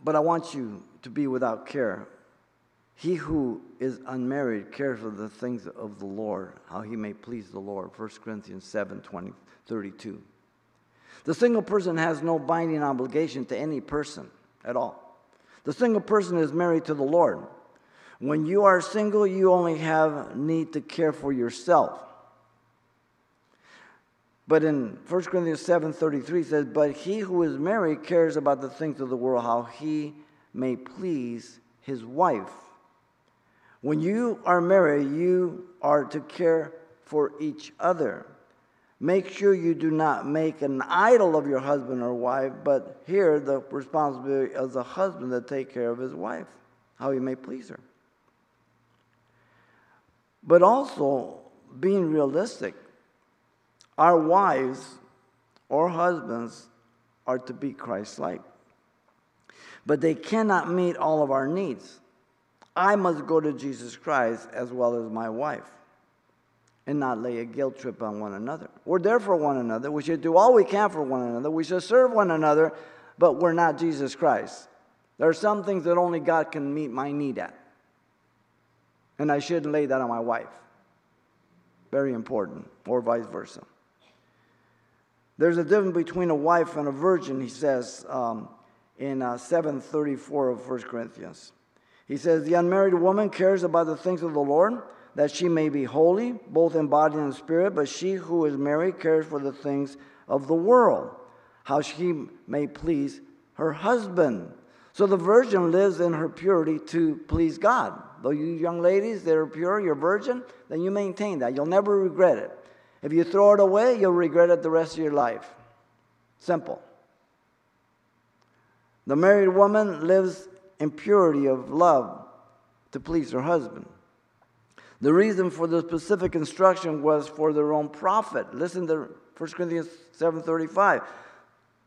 But I want you to be without care. He who is unmarried cares for the things of the Lord, how he may please the Lord. 1 Corinthians 7 20, 32. The single person has no binding obligation to any person at all. The single person is married to the Lord. When you are single, you only have need to care for yourself. But in 1 Corinthians 7:33 says, "But he who is married cares about the things of the world, how he may please his wife. When you are married, you are to care for each other. Make sure you do not make an idol of your husband or wife, but here the responsibility of the husband to take care of his wife, how he may please her. But also being realistic, our wives or husbands are to be Christ like but they cannot meet all of our needs. I must go to Jesus Christ as well as my wife and not lay a guilt trip on one another. We're there for one another. We should do all we can for one another. We should serve one another, but we're not Jesus Christ. There are some things that only God can meet my need at. And I shouldn't lay that on my wife. Very important, or vice versa. There's a difference between a wife and a virgin, he says. Um, in uh, 734 of 1 Corinthians. He says, The unmarried woman cares about the things of the Lord, that she may be holy, both in body and spirit, but she who is married cares for the things of the world, how she may please her husband. So the virgin lives in her purity to please God. Though you young ladies that are pure, you're virgin, then you maintain that. You'll never regret it. If you throw it away, you'll regret it the rest of your life. Simple. The married woman lives in purity of love to please her husband. The reason for the specific instruction was for their own profit. Listen to 1 Corinthians 7:35.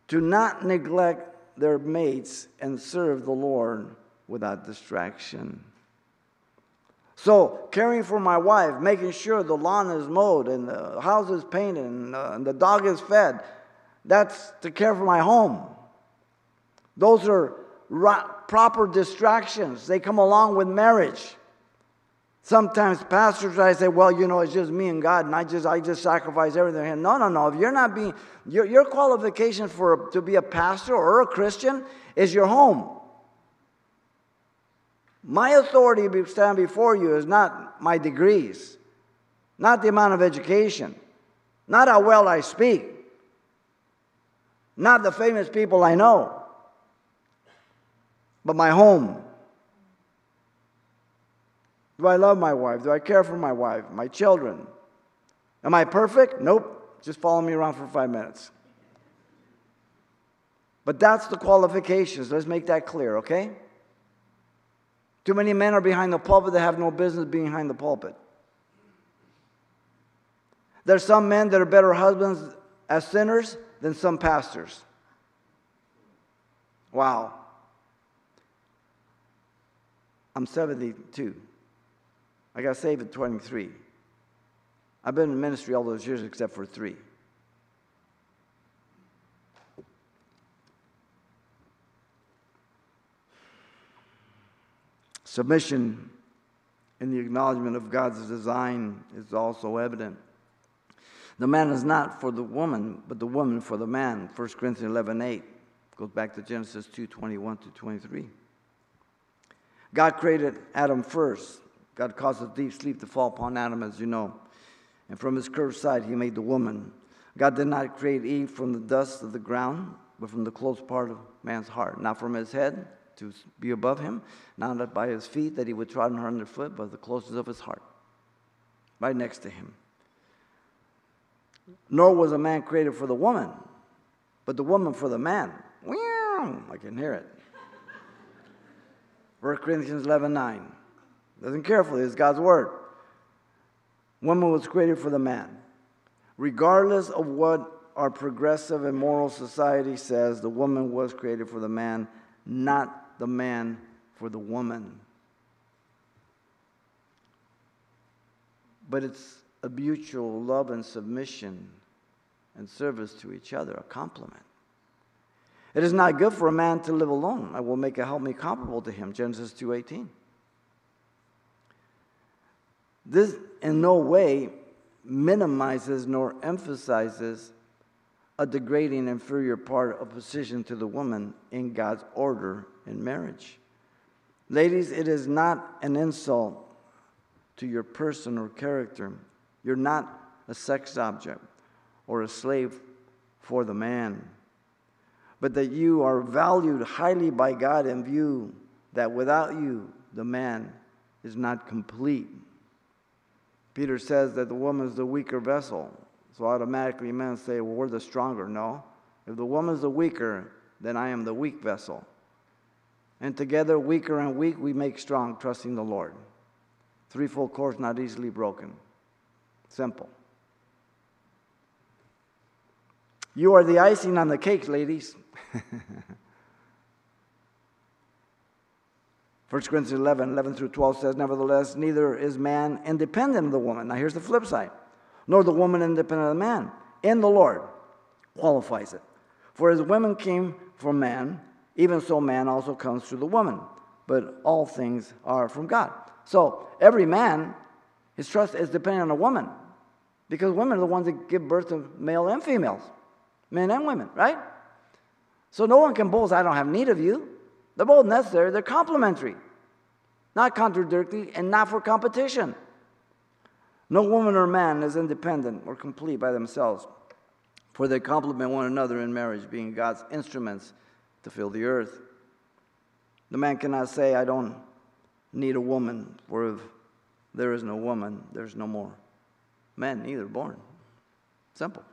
To not neglect their mates and serve the Lord without distraction. So, caring for my wife, making sure the lawn is mowed and the house is painted and, uh, and the dog is fed, that's to care for my home. Those are proper distractions. They come along with marriage. Sometimes pastors I say, well, you know, it's just me and God, and I just I just sacrifice everything. No, no, no. If you're not being your, your qualification for to be a pastor or a Christian is your home. My authority to stand before you is not my degrees, not the amount of education, not how well I speak, not the famous people I know, but my home. Do I love my wife? Do I care for my wife, my children? Am I perfect? Nope. Just follow me around for five minutes. But that's the qualifications. Let's make that clear, okay? Too many men are behind the pulpit that have no business being behind the pulpit. There's some men that are better husbands as sinners than some pastors. Wow. I'm 72. I got saved at 23. I've been in ministry all those years except for three. Submission in the acknowledgement of God's design is also evident. The man is not for the woman, but the woman for the man. 1 Corinthians 11 8 goes back to Genesis 2 21 to 23. God created Adam first. God caused a deep sleep to fall upon Adam, as you know. And from his curved side, he made the woman. God did not create Eve from the dust of the ground, but from the close part of man's heart. Not from his head to be above him, not by his feet that he would trod her underfoot, but the closest of his heart, right next to him. Nor was a man created for the woman, but the woman for the man. I can hear it. 1 Corinthians 11 9. Listen carefully, it's God's word. Woman was created for the man. Regardless of what our progressive and moral society says, the woman was created for the man, not the man for the woman. But it's a mutual love and submission and service to each other, a complement. It is not good for a man to live alone. I will make a help me comparable to him, Genesis 2:18. This in no way minimizes nor emphasizes a degrading inferior part of position to the woman in God's order in marriage. Ladies, it is not an insult to your person or character. You're not a sex object or a slave for the man, but that you are valued highly by God and view that without you, the man is not complete. Peter says that the woman is the weaker vessel. So automatically men say, well, we're the stronger. No. If the woman is the weaker, then I am the weak vessel. And together, weaker and weak, we make strong, trusting the Lord. Threefold cords not easily broken. Simple. You are the icing on the cake, ladies. 1 Corinthians 11, 11 through 12 says, Nevertheless, neither is man independent of the woman. Now here's the flip side. Nor the woman independent of the man. In the Lord qualifies it. For as women came from man, even so man also comes through the woman. But all things are from God. So every man, his trust is dependent on a woman. Because women are the ones that give birth to male and females, men and women, right? So no one can boast, I don't have need of you. They're both necessary, they're complementary, not contradictory, and not for competition. No woman or man is independent or complete by themselves, for they complement one another in marriage, being God's instruments to fill the earth. The man cannot say, I don't need a woman, for if there is no woman, there's no more men either born. Simple.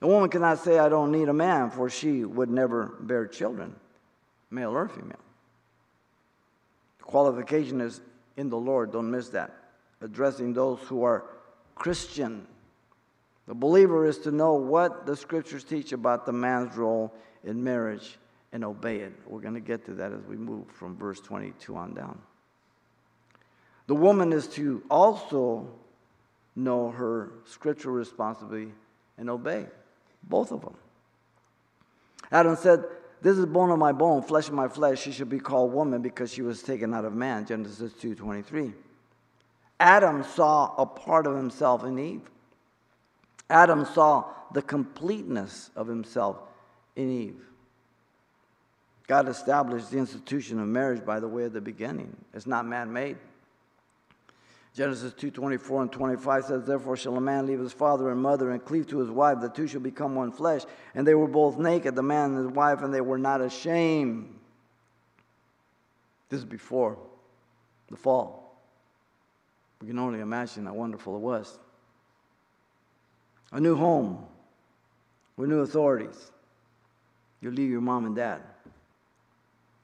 The woman cannot say, I don't need a man, for she would never bear children, male or female. The qualification is in the Lord, don't miss that. Addressing those who are Christian. The believer is to know what the scriptures teach about the man's role in marriage and obey it. We're going to get to that as we move from verse 22 on down. The woman is to also know her scriptural responsibility and obey both of them. Adam said, This is bone of my bone, flesh of my flesh. She should be called woman because she was taken out of man. Genesis 2:23. Adam saw a part of himself in Eve. Adam saw the completeness of himself in Eve. God established the institution of marriage by the way of the beginning. It's not man made. Genesis 2:24 and 25 says, Therefore shall a man leave his father and mother and cleave to his wife, the two shall become one flesh. And they were both naked, the man and his wife, and they were not ashamed. This is before the fall. We can only imagine how wonderful it was. A new home with new authorities. You leave your mom and dad.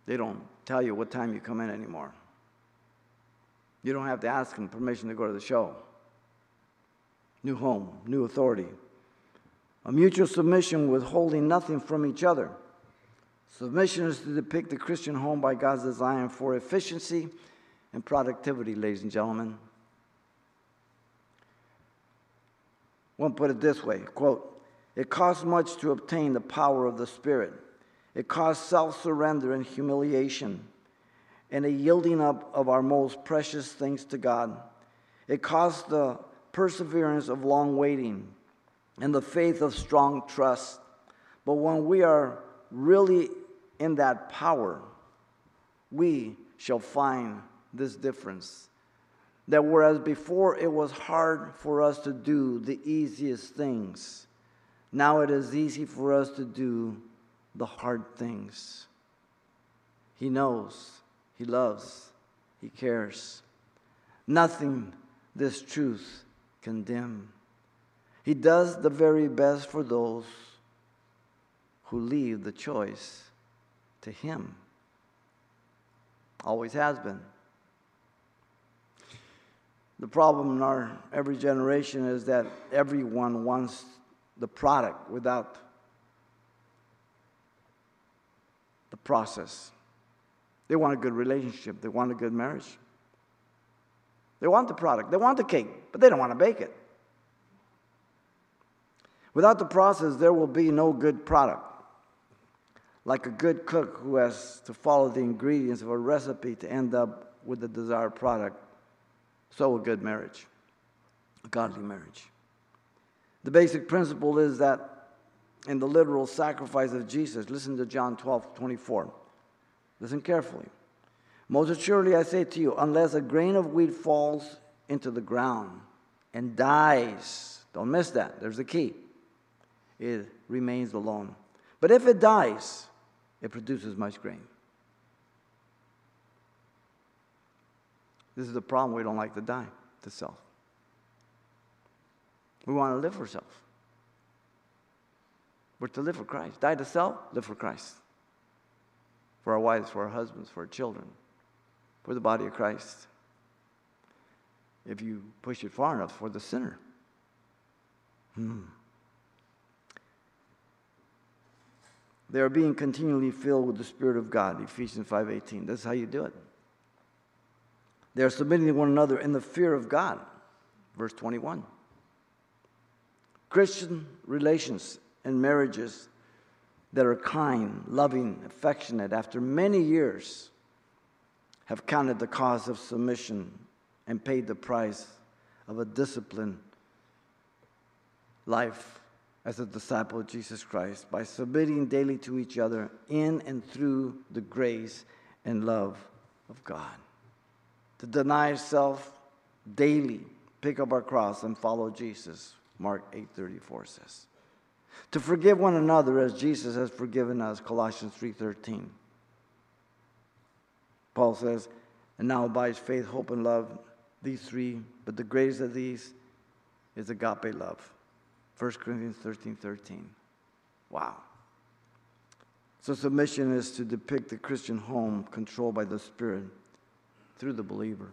They don't tell you what time you come in anymore. You don't have to ask them permission to go to the show. New home, new authority. A mutual submission withholding nothing from each other. Submission is to depict the Christian home by God's design for efficiency and productivity, ladies and gentlemen. One put it this way quote, it costs much to obtain the power of the Spirit. It costs self surrender and humiliation and a yielding up of our most precious things to God. It costs the perseverance of long waiting and the faith of strong trust. But when we are really in that power, we shall find this difference. That whereas before it was hard for us to do the easiest things, now it is easy for us to do the hard things. He knows he loves, He cares. Nothing this truth can condemn. He does the very best for those who leave the choice to Him. Always has been. The problem in our every generation is that everyone wants the product without the process. They want a good relationship, they want a good marriage. They want the product, they want the cake, but they don't want to bake it. Without the process, there will be no good product. Like a good cook who has to follow the ingredients of a recipe to end up with the desired product, so a good marriage, a godly marriage. The basic principle is that in the literal sacrifice of Jesus, listen to John 12 24. Listen carefully. Most assuredly, I say to you, unless a grain of wheat falls into the ground and dies, don't miss that, there's the key, it remains alone. But if it dies, it produces much grain. This is the problem. We don't like to die to self. We want to live for self. We're to live for Christ. Die to self, live for Christ for our wives, for our husbands, for our children, for the body of Christ. If you push it far enough, for the sinner. Hmm. They are being continually filled with the Spirit of God, Ephesians 5.18. That's how you do it. They are submitting to one another in the fear of God, verse 21. Christian relations and marriages that are kind, loving, affectionate, after many years, have counted the cost of submission and paid the price of a disciplined life as a disciple of Jesus Christ by submitting daily to each other in and through the grace and love of God. To deny self daily, pick up our cross and follow Jesus, Mark 8:34 says. To forgive one another as Jesus has forgiven us, Colossians 3:13. Paul says, and now abides faith, hope, and love, these three, but the greatest of these is agape love. 1 Corinthians 13 13. Wow. So submission is to depict the Christian home controlled by the Spirit through the believer.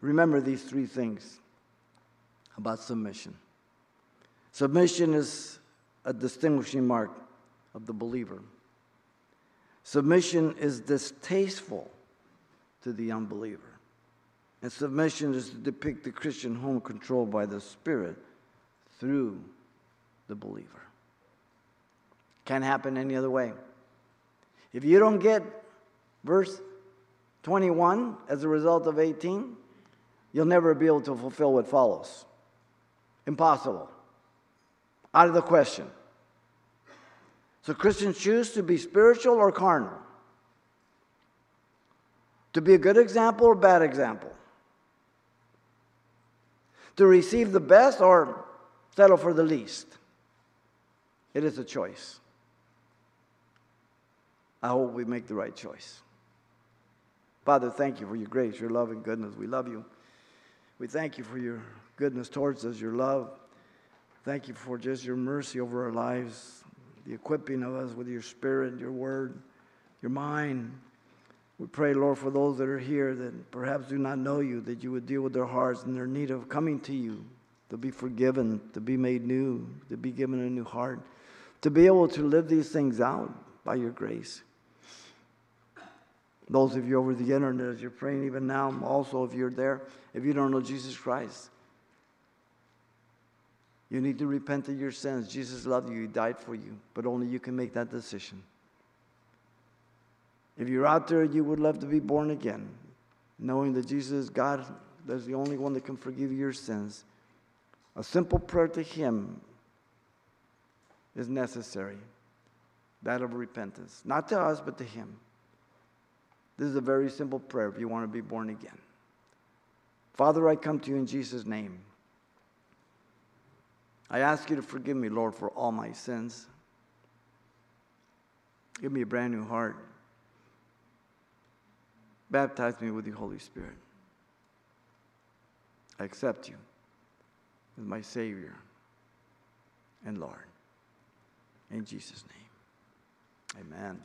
Remember these three things about submission. Submission is a distinguishing mark of the believer. Submission is distasteful to the unbeliever. And submission is to depict the Christian home controlled by the Spirit through the believer. Can't happen any other way. If you don't get verse 21 as a result of 18, you'll never be able to fulfill what follows. Impossible. Out of the question. So Christians choose to be spiritual or carnal. To be a good example or bad example to receive the best or settle for the least. It is a choice. I hope we make the right choice. Father, thank you for your grace, your love, and goodness. We love you. We thank you for your goodness towards us, your love. Thank you for just your mercy over our lives, the equipping of us with your spirit, your word, your mind. We pray, Lord, for those that are here that perhaps do not know you, that you would deal with their hearts and their need of coming to you, to be forgiven, to be made new, to be given a new heart, to be able to live these things out by your grace. Those of you over the internet, as you're praying even now, also if you're there, if you don't know Jesus Christ, you need to repent of your sins. Jesus loved you, He died for you, but only you can make that decision. If you're out there, you would love to be born again, knowing that Jesus is God, that's the only one that can forgive your sins. A simple prayer to Him is necessary that of repentance. Not to us, but to Him. This is a very simple prayer if you want to be born again. Father, I come to you in Jesus' name. I ask you to forgive me, Lord, for all my sins. Give me a brand new heart. Baptize me with the Holy Spirit. I accept you as my Savior and Lord. In Jesus' name, amen.